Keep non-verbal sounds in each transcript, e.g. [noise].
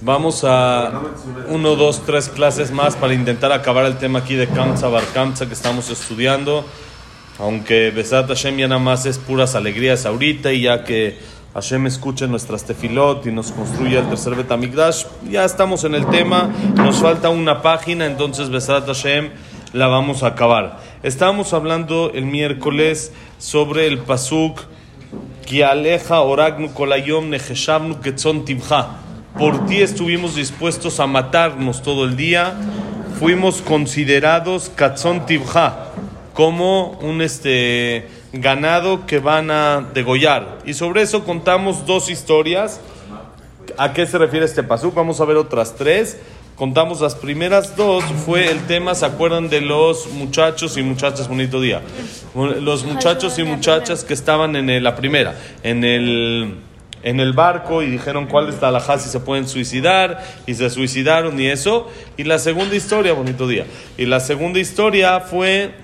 Vamos a uno, dos, tres clases más para intentar acabar el tema aquí de Kamsa Bar Kamsa que estamos estudiando. Aunque Besat Hashem ya nada más es puras alegrías ahorita y ya que Hashem escuche nuestras tefilot y nos construya el tercer Betamikdash, ya estamos en el tema. Nos falta una página, entonces Besat Hashem la vamos a acabar. Estábamos hablando el miércoles sobre el Pasuk Por ti estuvimos dispuestos a matarnos todo el día. Fuimos considerados katzon tibja, como un este ganado que van a degollar. Y sobre eso contamos dos historias. ¿A qué se refiere este pasuk? Vamos a ver otras tres. Contamos las primeras dos, fue el tema, ¿se acuerdan de los muchachos y muchachas? Bonito día. Los muchachos y muchachas que estaban en la primera, en el, en el barco y dijeron cuál es la si se pueden suicidar y se suicidaron y eso. Y la segunda historia, bonito día. Y la segunda historia fue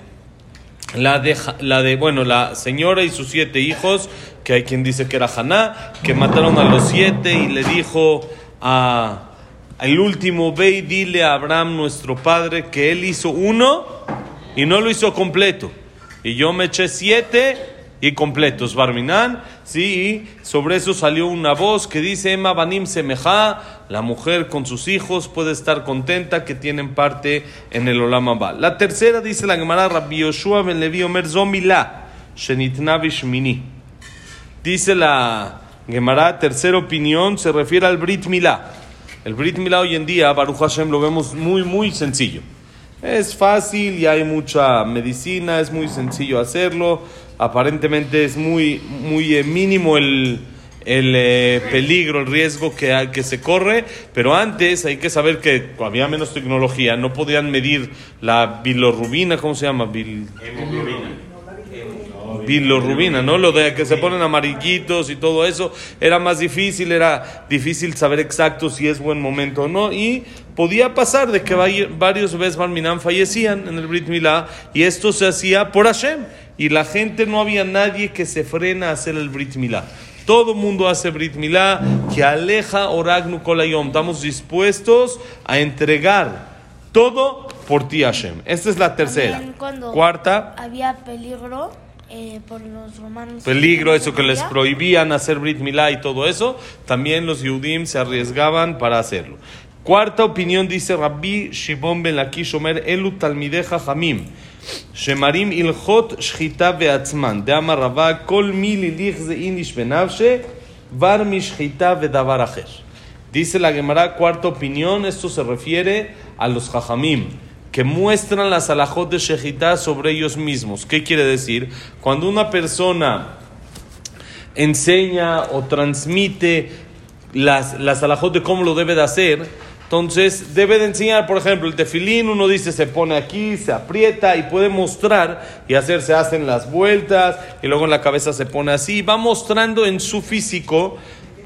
la de, la de bueno, la señora y sus siete hijos, que hay quien dice que era Haná, que mataron a los siete y le dijo a el último, ve y dile a Abraham, nuestro padre, que él hizo uno y no lo hizo completo. Y yo me eché siete y completos. Barminan, sí, sobre eso salió una voz que dice, Emma Banim Semeja, la mujer con sus hijos puede estar contenta que tienen parte en el Olam La tercera dice la Gemara Rabbi Yoshua ben Levi Omer Zomila, Shenitnavish Mini. Dice la Gemara, tercera opinión, se refiere al Brit Milá. El Brit Milá hoy en día, Baruch Hashem, lo vemos muy, muy sencillo. Es fácil y hay mucha medicina, es muy sencillo hacerlo. Aparentemente es muy, muy eh, mínimo el, el eh, peligro, el riesgo que, que se corre, pero antes hay que saber que había menos tecnología, no podían medir la bilorrubina, ¿cómo se llama? Bil bilorrubina, ¿no? Lo de que se ponen amarillitos y todo eso, era más difícil, era difícil saber exacto si es buen momento o no, y podía pasar de que varios veces Barminan fallecían en el Brit Milá, y esto se hacía por Hashem, y la gente no había nadie que se frena a hacer el Brit Milá. Todo mundo hace Brit Milá, que aleja Oragnu Kolayom. Estamos dispuestos a entregar todo por ti, Hashem. Esta es la tercera. Cuarta. Había peligro eh, por los romanos. Peligro, eso que les prohibían hacer Brit Milá y todo eso, también los Yudim se arriesgaban para hacerlo. Cuarta opinión dice Rabbi Shimon ben Lakish Omer Elu Talmideja Hamim. Shemarim ilchot shchita beatzman. De amarraba kol mi lilich ze inish benavshe var mishchita vedavar acher. Dice la Gemara, cuarta opinión, esto se refiere a los Jajamim que muestran las alajot de Shejitá sobre ellos mismos. ¿Qué quiere decir? Cuando una persona enseña o transmite las, las alajot de cómo lo debe de hacer, entonces debe de enseñar, por ejemplo, el tefilín, uno dice se pone aquí, se aprieta y puede mostrar y hacer, se hacen las vueltas y luego en la cabeza se pone así, va mostrando en su físico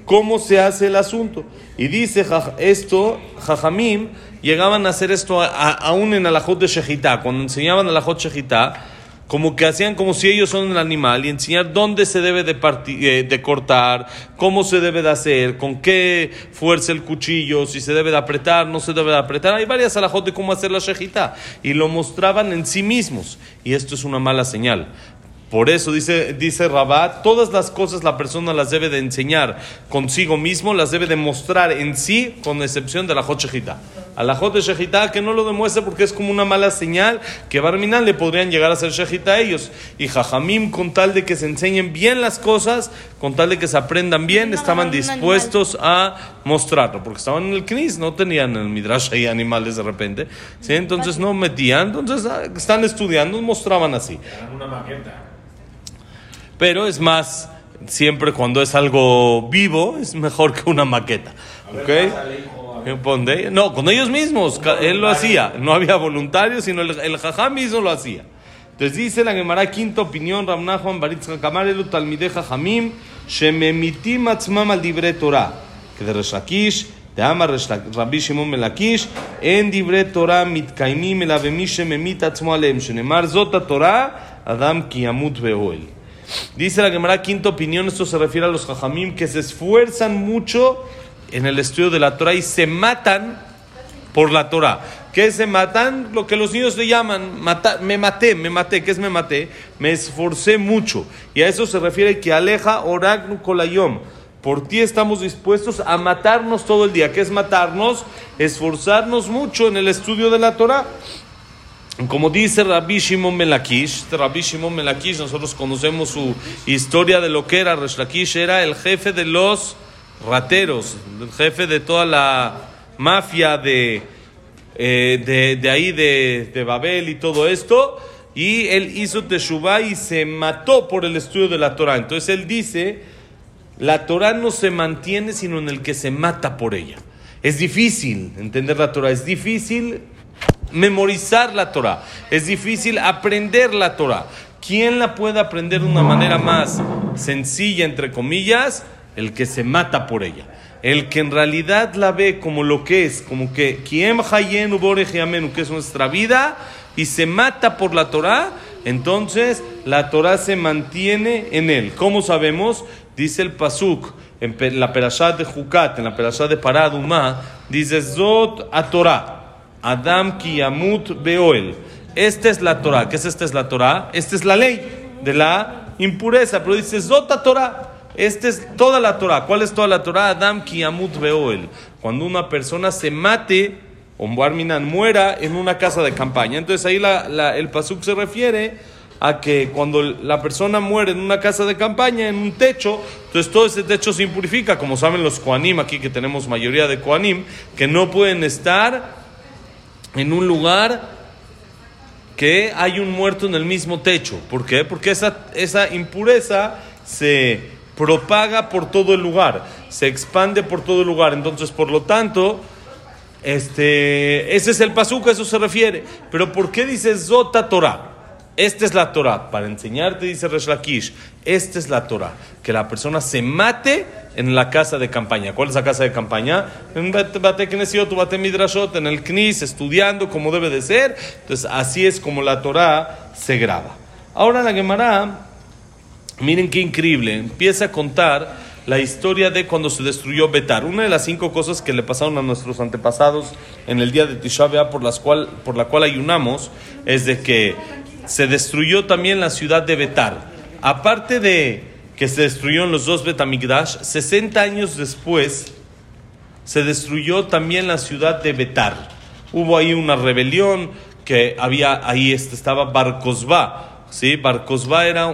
cómo se hace el asunto. Y dice esto, Jajamim, llegaban a hacer esto aún en Alajot de Shejitá, cuando enseñaban Alajot Shejitá, como que hacían como si ellos son el animal y enseñar dónde se debe de, eh, de cortar, cómo se debe de hacer, con qué fuerza el cuchillo, si se debe de apretar, no se debe de apretar. Hay varias alajot de cómo hacer la shejitá y lo mostraban en sí mismos y esto es una mala señal. Por eso dice, dice Rabat, todas las cosas la persona las debe de enseñar consigo mismo, las debe de mostrar en sí, con excepción de la Jot A la Jot Shejita que no lo demuestra porque es como una mala señal que Barminan le podrían llegar a ser Shejita a ellos. Y Jajamim, con tal de que se enseñen bien las cosas, con tal de que se aprendan bien, estaban dispuestos a mostrarlo. Porque estaban en el Knis, no tenían el Midrash ahí animales de repente. ¿sí? Entonces no metían, entonces ah, están estudiando, mostraban así. Una maqueta. Pero es más, siempre cuando es algo vivo, es mejor que una maqueta. ¿Ok? No, con ellos mismos, él lo hacía. No había voluntarios, sino el, el jajá mismo lo hacía. Entonces dice la Gemara, quinta opinión, Juan Baritz Kamar, Elu Talmide Jajamim, Shememitim Atzmam al Dibre Torah, que de Reshakish, de Amar Rabbi Shimon Melakish, en Dibre Torah mitkaimim el avemi shememit atzmo alem, shenemar zota Torah, Adam ki yamut beoel. Dice la Gemara, quinta opinión, esto se refiere a los jajamim que se esfuerzan mucho en el estudio de la Torah y se matan por la Torah. ¿Qué se matan? Lo que los niños le llaman, me maté, me maté. ¿Qué es me maté? Me esforcé mucho. Y a eso se refiere que aleja oragnu kolayom. Por ti estamos dispuestos a matarnos todo el día. ¿Qué es matarnos? Esforzarnos mucho en el estudio de la Torah. Como dice Rabbi Shimon Melakish, Rabbi Shimon Melakish, nosotros conocemos su historia de lo que era Resh Lakish, era el jefe de los rateros, el jefe de toda la mafia de, eh, de, de, ahí, de, de, Babel y todo esto, y él hizo Teshuvah y se mató por el estudio de la Torah. Entonces él dice, la Torah no se mantiene sino en el que se mata por ella. Es difícil entender la Torah, es difícil memorizar la Torah, es difícil aprender la Torah. ¿Quién la puede aprender de una manera más sencilla, entre comillas? El que se mata por ella. El que en realidad la ve como lo que es, como que quien que es nuestra vida, y se mata por la Torah, entonces la Torah se mantiene en él. ¿Cómo sabemos? Dice el Pasuk en la Perashat de Jucat, en la Perashat de Paradumá, dice Zot a Torah. Adam Kiyamut Beoel. Esta es la Torah. ¿Qué es esta es la Torah? Esta es la ley de la impureza. Pero dice Zota Torah. Esta es toda la Torah. ¿Cuál es toda la Torah? Adam Kiyamut Beoel. Cuando una persona se mate o Barminan muera en una casa de campaña. Entonces ahí el Pasuk se refiere a que cuando la persona muere en una casa de campaña, en un techo, entonces todo ese techo se impurifica, como saben los Koanim, aquí que tenemos mayoría de Koanim, que no pueden estar en un lugar que hay un muerto en el mismo techo. ¿Por qué? Porque esa, esa impureza se propaga por todo el lugar, se expande por todo el lugar. Entonces, por lo tanto, este, ese es el pasuk, a eso se refiere. Pero ¿por qué dice Zota Torah? Esta es la Torah. Para enseñarte, dice Resh Lakish, esta es la Torah. Que la persona se mate en la casa de campaña. ¿Cuál es la casa de campaña? En Bate Knesiot, Bate Midrashot, en el Knis, estudiando como debe de ser. Entonces, así es como la Torah se graba. Ahora la Gemara, miren qué increíble, empieza a contar la historia de cuando se destruyó Betar. Una de las cinco cosas que le pasaron a nuestros antepasados en el día de Tisha por, las cual, por la cual ayunamos es de que se destruyó también la ciudad de Betar. Aparte de que se destruyeron los dos Betamigdash, 60 años después se destruyó también la ciudad de Betar. Hubo ahí una rebelión que había ahí este, estaba Barcosba. ¿sí? Barcosba era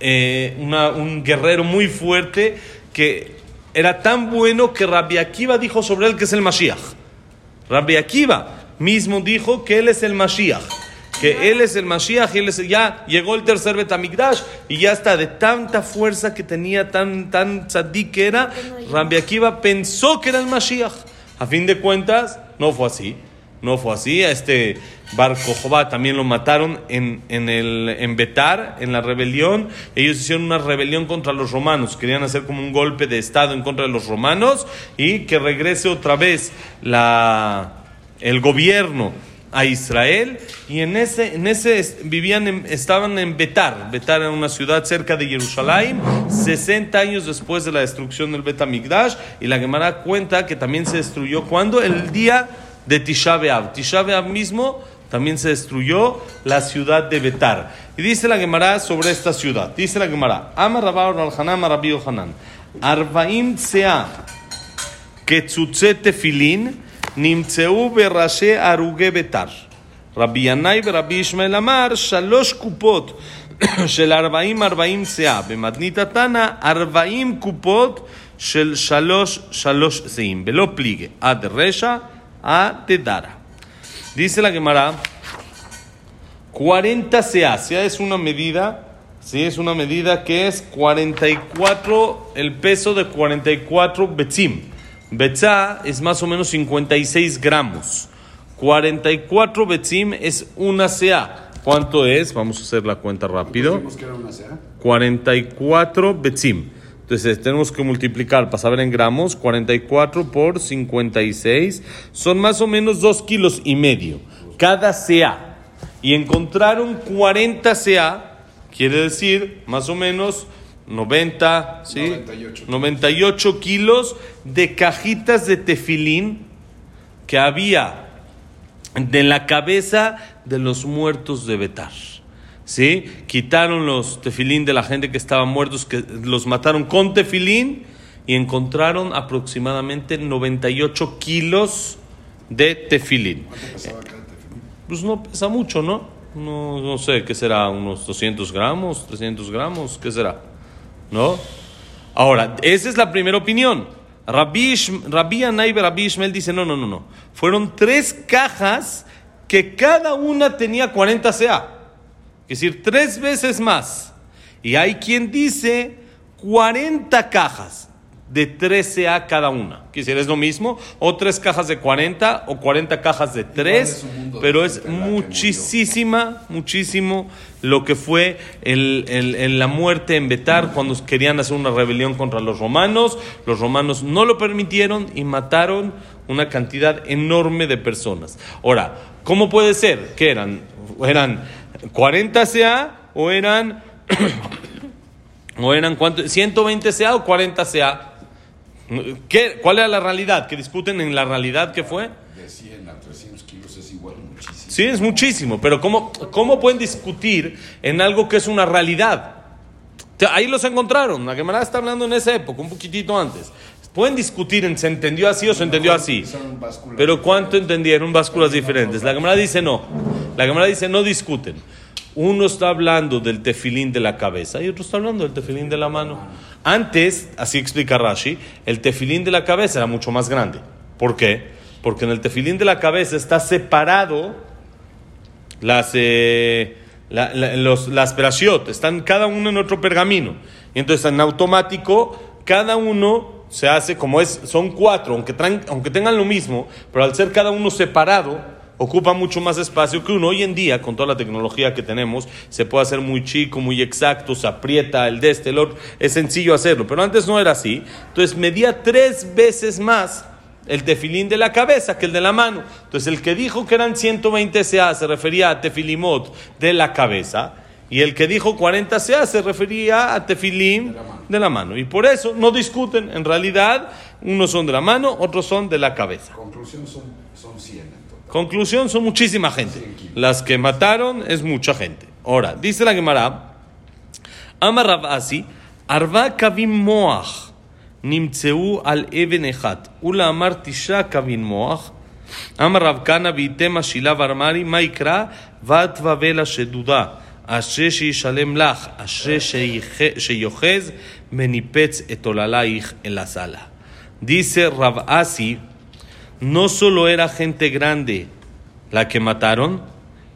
eh, un guerrero muy fuerte que era tan bueno que Rabbi Akiva dijo sobre él que es el Mashiach. Rabbi Akiva mismo dijo que él es el Mashiach que él es el Mashiach él es, ya llegó el tercer Betamigdash y ya está, de tanta fuerza que tenía, tan, tan que era, Rabbi Akiva pensó que era el Mashiach. A fin de cuentas, no fue así. No fue así. A este Bar también lo mataron en, en, el, en Betar, en la rebelión. Ellos hicieron una rebelión contra los romanos. Querían hacer como un golpe de Estado en contra de los romanos y que regrese otra vez la, el gobierno a Israel y en ese, en ese vivían estaban en Betar. Betar era una ciudad cerca de Jerusalén, 60 años después de la destrucción del Betamigdash. Y la Gemara cuenta que también se destruyó cuando el día de Tisha B'Av. Tisha B'Av mismo también se destruyó la ciudad de Betar. Y dice la Gemara sobre esta ciudad. Dice la Gemara, Ama Rabbar al-Hanam Rabbi Hanan, Arbaim Sea, Ketzutzete Filin, נמצאו בראשי הרוגי ביתר. רבי ינאי ורבי ישמעאל אמר שלוש קופות [coughs] של ארבעים ארבעים שאה. במתנית התנא ארבעים קופות של שלוש שלוש שאים. ולא פליגה. עד רשע עד דרה. Dice la Gemara, 40 sea. Sea es una medida, sí, es una medida que es 44, el peso de 44 betzim. Betzá es más o menos 56 gramos. 44 betzim es una sea. ¿Cuánto es? Vamos a hacer la cuenta rápido. 44 betzim. Entonces tenemos que multiplicar para saber en gramos. 44 por 56 son más o menos 2 kilos y medio. Cada sea. Y encontraron 40 sea quiere decir más o menos 90, ¿sí? 98. kilos de cajitas de tefilín que había de la cabeza de los muertos de Betar. ¿Sí? Quitaron los tefilín de la gente que estaban muertos, que los mataron con tefilín y encontraron aproximadamente 98 kilos de tefilín. ¿Cuánto pesaba cada tefilín? Pues no pesa mucho, ¿no? No, no sé, ¿qué será? ¿Unos 200 gramos? ¿300 gramos? ¿Qué será? ¿No? Ahora, esa es la primera opinión. Rabbi, Rabbi Anay Rabbi Ishmael dice, no, no, no, no. Fueron tres cajas que cada una tenía 40 CA. Es decir, tres veces más. Y hay quien dice 40 cajas de 13 a cada una. Quisiera, es lo mismo, o tres cajas de 40 o 40 cajas de 3, pero es muchísima, muchísimo lo que fue el, la muerte en Betar cuando querían hacer una rebelión contra los romanos. Los romanos no lo permitieron y mataron una cantidad enorme de personas. Ahora, ¿cómo puede ser? que eran? ¿Eran 40 CA o eran... [coughs] ¿O eran cuánto? ¿120 CA o 40 CA? ¿Qué, ¿Cuál era la realidad? ¿Que discuten en la realidad que fue? De 100 a 300 kilos es igual muchísimo. Sí, es muchísimo, pero ¿cómo, ¿cómo pueden discutir en algo que es una realidad? Ahí los encontraron, la Gemara está hablando en esa época, un poquitito antes. Pueden discutir en se entendió así o se entendió así. Pero ¿cuánto entendieron básculas diferentes? La Gemara dice no. La Gemara dice no discuten. Uno está hablando del tefilín de la cabeza y otro está hablando del tefilín de la mano. Antes, así explica Rashi, el tefilín de la cabeza era mucho más grande. ¿Por qué? Porque en el tefilín de la cabeza está separado las, eh, las están cada uno en otro pergamino. Y entonces en automático, cada uno se hace como es, son cuatro, aunque, aunque tengan lo mismo, pero al ser cada uno separado, ocupa mucho más espacio que uno. Hoy en día, con toda la tecnología que tenemos, se puede hacer muy chico, muy exacto, se aprieta el de este, el otro. Es sencillo hacerlo, pero antes no era así. Entonces medía tres veces más el tefilín de la cabeza que el de la mano. Entonces el que dijo que eran 120 CA se refería a tefilimot de la cabeza. Y el que dijo 40 CA se refería a tefilín de la, mano. Y por eso no discuten. En realidad, unos son de la mano, otros son de la cabeza. Conclusión son, son 100. Conclusión, son muchísima gente. Las que mataron es mucha gente. Ahora, dice la Gemara, Amar Rabasi, Arba kavim moach, nimtzeu al even echat, ula amar tisha kavim moach, Amar Rabkana ויתם השילה ואמרי, מה יקרא? בת בבל השדודה, אשרי שישלם לך, אשרי שיוחז מניפץ את עוללייך אל הסלה. Dice Rav Asi, no solo era gente grande la que mataron,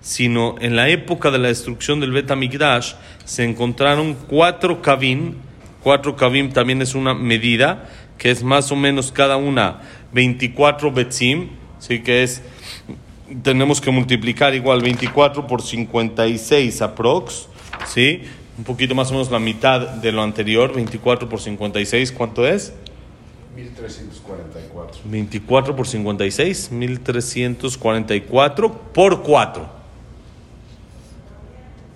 sino en la época de la destrucción del Bet Amigdash se encontraron cuatro kavim, cuatro kavim también es una medida, que es más o menos cada una 24 betzim, ¿sí? que es, tenemos que multiplicar igual 24 por 56 aprox, ¿sí? un poquito más o menos la mitad de lo anterior, 24 por 56, ¿cuánto es? 1344. 24 por 56, 1344 por 4.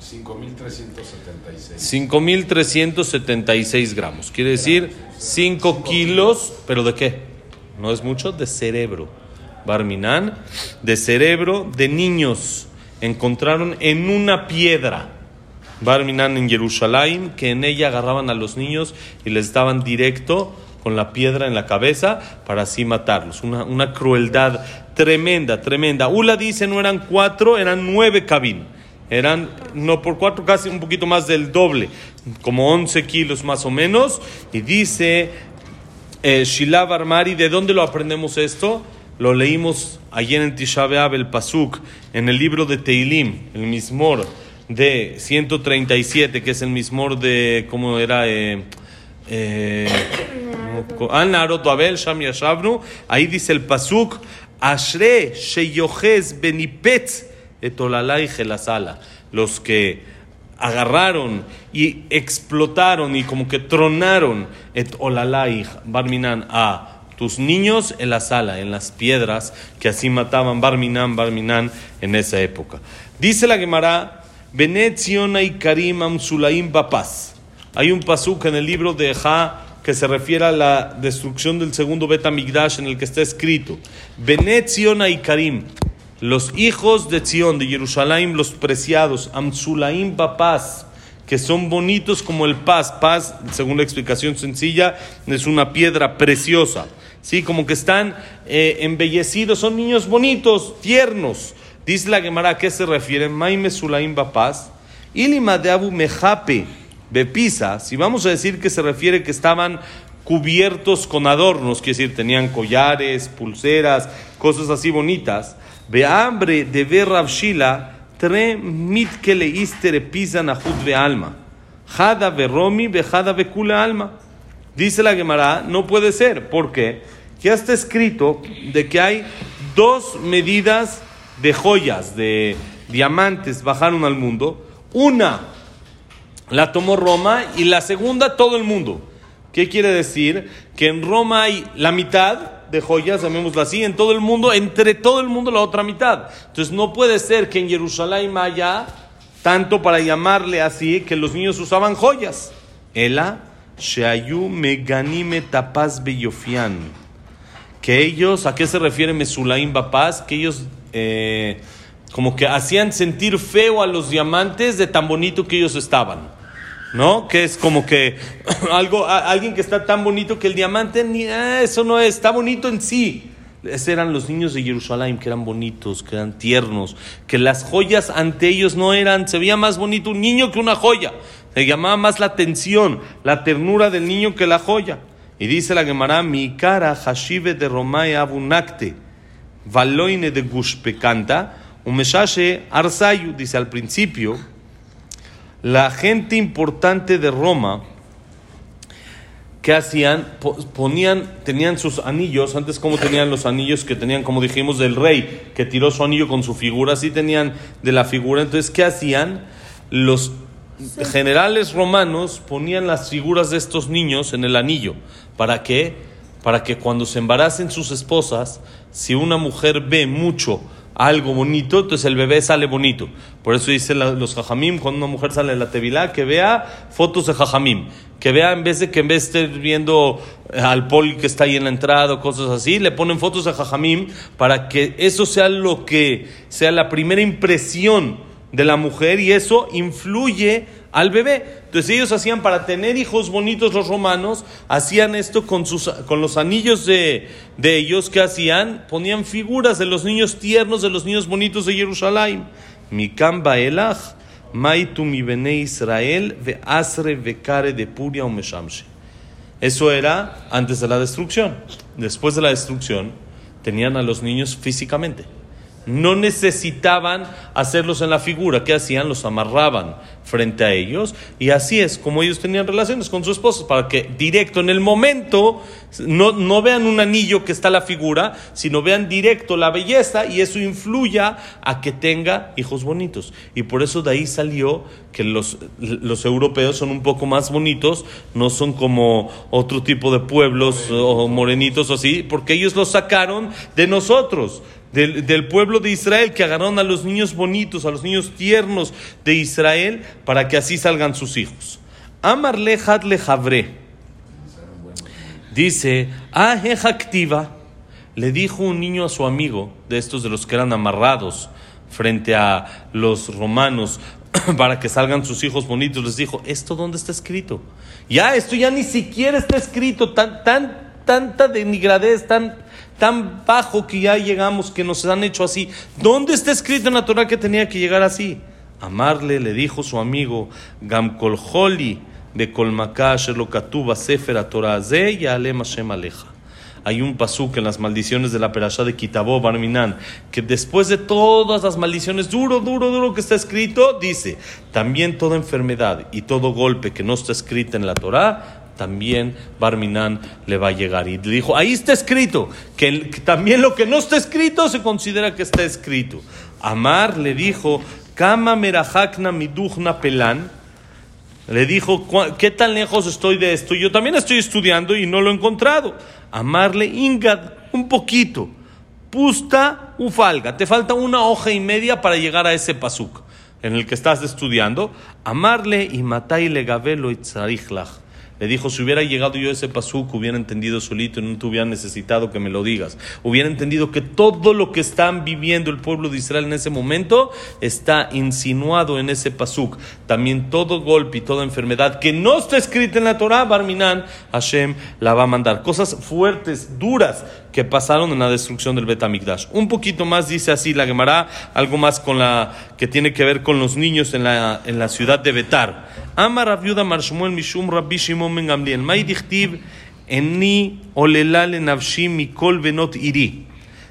5376. 5376 gramos. Quiere decir 5 kilos, pero ¿de qué? No es mucho, de cerebro. Barminan, de cerebro de niños. Encontraron en una piedra. Barminan en Jerusalén, que en ella agarraban a los niños y les daban directo con la piedra en la cabeza para así matarlos. Una, crueldad tremenda, tremenda. Ula dice no eran cuatro, eran nueve cabin. Eran, no por cuatro, casi un poquito más del doble, como once kilos más o menos. Y dice eh, Shilav Armari, ¿de dónde lo aprendemos esto? Lo leímos ayer en Tisha el Pasuk, en el libro de Teilim, el Mismor de 137, que es el Mismor de, ¿cómo era? Eh, [coughs] Ahí dice el pasuk, Ashre sheyochez benipetz etolalai gelasala. Los que agarraron y explotaron y como que tronaron et olalai barminan a tus niños en la sala, en las piedras que así mataban barminan, barminan en esa época. Dice la Gemara Benet Zion y Karim Amsulaim Bapaz. Hay un pasuk en el libro de Ja que se refiere a la destrucción del segundo Bet Migdash en el que está escrito: Benet y Karim, los hijos de Zion, de Jerusalén, los preciados, Amsulaim Bapaz que son bonitos como el paz. Paz, según la explicación sencilla, es una piedra preciosa. ¿sí? Como que están eh, embellecidos, son niños bonitos, tiernos. Dice la Gemara, ¿a qué se refiere? Maime Sulaim Bapaz, Ilima de Abu Mejape, Bepisa, si vamos a decir que se refiere que estaban cubiertos con adornos, quiere decir, tenían collares, pulseras, cosas así bonitas. Ve hambre de ver Rabshila, tre mit que le istere pisa ve alma. Jada ve romi, ve jada ve alma. Dice la Gemara, no puede ser, porque ya está escrito de que hay dos medidas de joyas, de diamantes, bajaron al mundo. Una la tomó Roma y la segunda todo el mundo. ¿Qué quiere decir? Que en Roma hay la mitad de joyas, llamémoslo así, en todo el mundo, entre todo el mundo la otra mitad. Entonces no puede ser que en Jerusalén haya tanto para llamarle así que los niños usaban joyas. Ela Sheayu Meganime Tapaz Beyofian. Que ellos, ¿a qué se refiere Mesulaim Bapaz? Que ellos eh, como que hacían sentir feo a los diamantes de tan bonito que ellos estaban. ¿No? Que es como que [clears throat] algo, alguien que está tan bonito que el diamante, ni, ah, eso no es, está bonito en sí. Esos eran los niños de Jerusalén que eran bonitos, que eran tiernos, que las joyas ante ellos no eran, se veía más bonito un niño que una joya. Le llamaba más la atención, la ternura del niño que la joya. Y dice la Gemara, mi cara hashive de Romay abunacte, valoine de gushpekanta, umeshashe arsayu, dice al principio, la gente importante de Roma, ¿qué hacían? Ponían, tenían sus anillos, antes como tenían los anillos que tenían, como dijimos, del rey, que tiró su anillo con su figura, así tenían de la figura, entonces, ¿qué hacían? Los generales romanos ponían las figuras de estos niños en el anillo. ¿Para qué? Para que cuando se embaracen sus esposas, si una mujer ve mucho algo bonito, entonces el bebé sale bonito. Por eso dicen los jajamim, cuando una mujer sale de la tevilá, que vea fotos de jajamim. Que vea, en vez de que en vez de viendo al poli que está ahí en la entrada o cosas así, le ponen fotos de jajamim para que eso sea lo que sea la primera impresión de la mujer y eso influye al bebé. Entonces ellos hacían para tener hijos bonitos los romanos, hacían esto con, sus, con los anillos de, de ellos que hacían, ponían figuras de los niños tiernos, de los niños bonitos de Jerusalén. Mikam Baelach, Maitu mi bene Israel, ve asre vekare de Puria. Eso era antes de la destrucción. Después de la destrucción, tenían a los niños físicamente. No necesitaban hacerlos en la figura. ¿Qué hacían? Los amarraban frente a ellos y así es como ellos tenían relaciones con sus esposos para que directo en el momento no, no vean un anillo que está la figura, sino vean directo la belleza y eso influya a que tenga hijos bonitos. Y por eso de ahí salió que los, los europeos son un poco más bonitos, no son como otro tipo de pueblos o morenitos o así, porque ellos los sacaron de nosotros del, pueblo de Israel que agarraron a los niños bonitos, a los niños tiernos de Israel, para que así salgan sus hijos. Amarle hadle jabre. Dice, ah, activa. Le dijo un niño a su amigo, de estos de los que eran amarrados frente a los romanos, [clears throat] para que salgan sus hijos bonitos, les dijo, ¿esto dónde está escrito? Ya, esto ya ni siquiera está escrito, tan, tan, tanta denigradez, tan tan bajo que ya llegamos, que nos han hecho así. ¿Dónde está escrito en la Torah que tenía que llegar así? Amarle, le dijo su amigo, Gamkolholi, Bekolmakash, Lokatuba, Sefer, Torah, y Alem Aleja. Hay un pasuk en las maldiciones de la perashá de Kitabó Barminan, que después de todas las maldiciones, duro, duro, duro que está escrito, dice, también toda enfermedad y todo golpe que no está escrito en la Torah, también Barminan le va a llegar. Y le dijo, ahí está escrito, que, también lo que no está escrito se considera que está escrito. Amar le dijo, Kama merahakna miduchna pelan. Le dijo, ¿qué tan lejos estoy de esto? Yo también estoy estudiando y no lo he encontrado. Amarle ingad, un poquito. Pusta ufalga. Te falta una hoja y media para llegar a ese pasuk. en el que estás estudiando, amarle y matarle gabelo y. Le dijo, si hubiera llegado yo a ese pasuk, hubiera entendido solito y no te hubiera necesitado que me lo digas. Hubiera entendido que todo lo que están viviendo el pueblo de Israel en ese momento está insinuado en ese pasuk. También todo golpe y toda enfermedad que no está escrita en la Torah, Barminan, Hashem la va a mandar. Cosas fuertes, duras, que pasaron en la destrucción del Betamigdash. Un poquito más dice así la Gemara, algo más con la que tiene que ver con los niños en la, en la ciudad de Betar. Amar Rabiuda Marshmuel Mishum Rabbi Shimon Ben Gamliel. Mai dichtiv eni olela lenavshi mikol benot iri.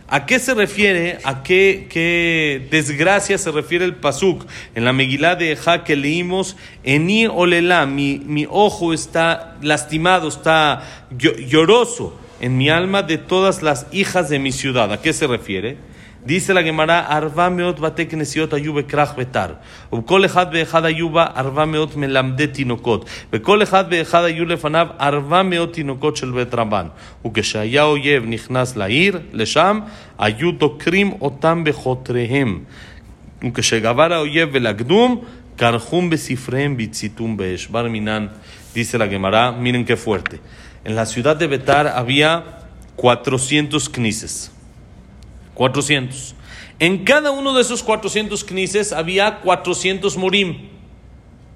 ¿A qué se refiere? ¿A qué, qué desgracia se refiere el pasuk? En la Megilá de Eja que leímos, Eni olela, mi, mi ojo está lastimado, está llo- lloroso en mi alma de todas las hijas de mi ciudad. ¿A qué se refiere? Dice la Gemara, Arba meot bate knesiot היו בכרך ביתר, ובכל אחד ואחד היו בה ארבע מאות מלמדי תינוקות, וכל אחד ואחד היו לפניו ארבע מאות תינוקות של בית רבן. וכשהיה אויב נכנס לעיר, לשם, היו דוקרים אותם בחותריהם. וכשגבר האויב ולקדום, קרחום בספריהם והציתום באש. בר מינן, dice la Gemara, miren qué fuerte. En la ciudad de Betar había 400 knises. 400. En cada uno de esos 400 knises había 400 morim.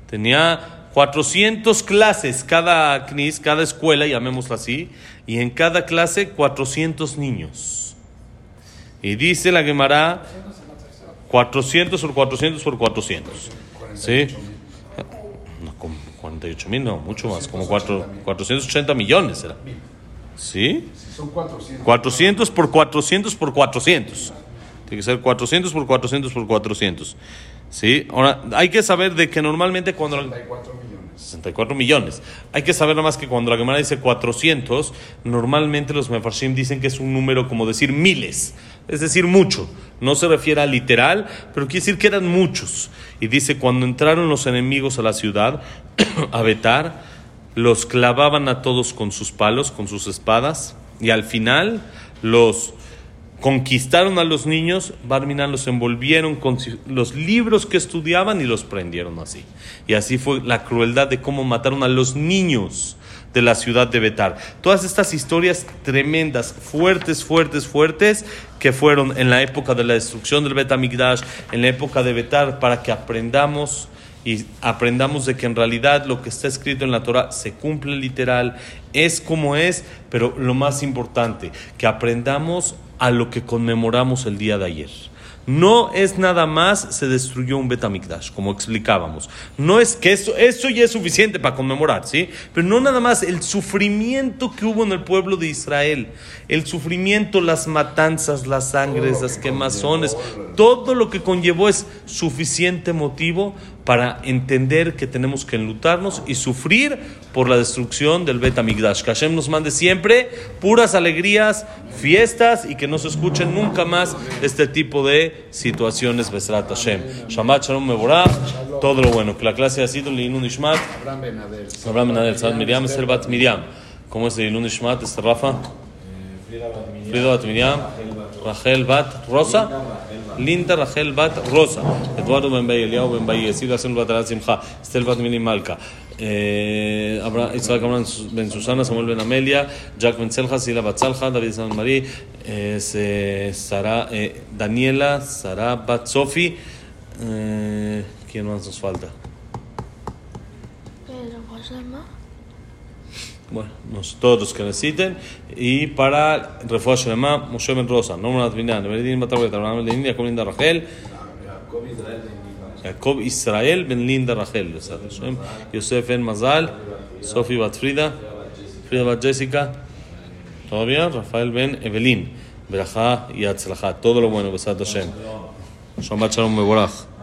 Tenía 400 clases cada knis, cada escuela, llamémoslo así, y en cada clase 400 niños. Y dice la Gemara 400 por 400 por 400. ¿Sí? No, como 48 mil, no, mucho más, como cuatro- 480 millones era. ¿Sí? Son 400. 400 por 400 por 400. Tiene que ser 400 por 400 por 400. ¿Sí? Ahora, hay que saber de que normalmente cuando... la- 64 millones. 64 millones. Hay que saber nada más que cuando la Gemara dice 400, normalmente los mefarshim dicen que es un número como decir miles, es decir, mucho. No se refiere a literal, pero quiere decir que eran muchos. Y dice, cuando entraron los enemigos a la ciudad, [coughs] a Betar, los clavaban a todos con sus palos, con sus espadas, y al final los conquistaron a los niños, Barminan los envolvieron con los libros que estudiaban y los prendieron así. Y así fue la crueldad de cómo mataron a los niños de la ciudad de Betar. Todas estas historias tremendas, fuertes, fuertes, fuertes, que fueron en la época de la destrucción del Betamigdash, en la época de Betar, para que aprendamos y aprendamos de que en realidad lo que está escrito en la Torah se cumple literal, es como es, pero lo más importante, que aprendamos a lo que conmemoramos el día de ayer. No es nada más se destruyó un Betamikdash, como explicábamos. No es que eso, eso ya es suficiente para conmemorar, ¿sí? Pero no nada más el sufrimiento que hubo en el pueblo de Israel, el sufrimiento, las matanzas, las sangres, las quemazones, todo lo que conllevó es suficiente motivo para entender que tenemos que enlutarnos y sufrir por la destrucción del Betamigdash. Que Hashem nos mande siempre puras alegrías, fiestas y que no se escuchen nunca más este tipo de situaciones. Besrat Hashem. Shabbat Shalom Mevorah. Todo lo bueno. Que la clase ha sido Leinu Nishmat. Abraham Benader. Sad Miriam, Miriam. ¿Cómo es Leinu Nishmat, Esther Rafa? Frida Bat Miriam. Rachel Bat Rosa. Linda Rachel Bat Rosa. Eduardo Ben Bay, Eliao Ben Bay, Esir Hashem Bat Arat Simcha. Esther Bat Malka. Eh, Isaac Abraham Ben Susana, Samuel Ben Amelia, Jack Ben Selja, Sila Bat Salja, David San Marí, eh, Sara, eh, Daniela, Sara Bat Sofi. Eh, ¿Quién más nos falta? Pedro. Bueno, todos los que necesiten. Y para Refuah Shelema, Moshe Ben Rosa, Norman Advinan, Beredin Batabret, Abraham Ben Linda, Linda Rachel, Jacob Israel Ben Linda Rachel, Yosef Ben Mazal, Sofi Bat Frida, Frida Bat Jessica, todavía Rafael Ben Evelyn, Berajá y Atzlajá. Todo lo bueno, Besat Hashem. Shabbat Shalom Mevorach.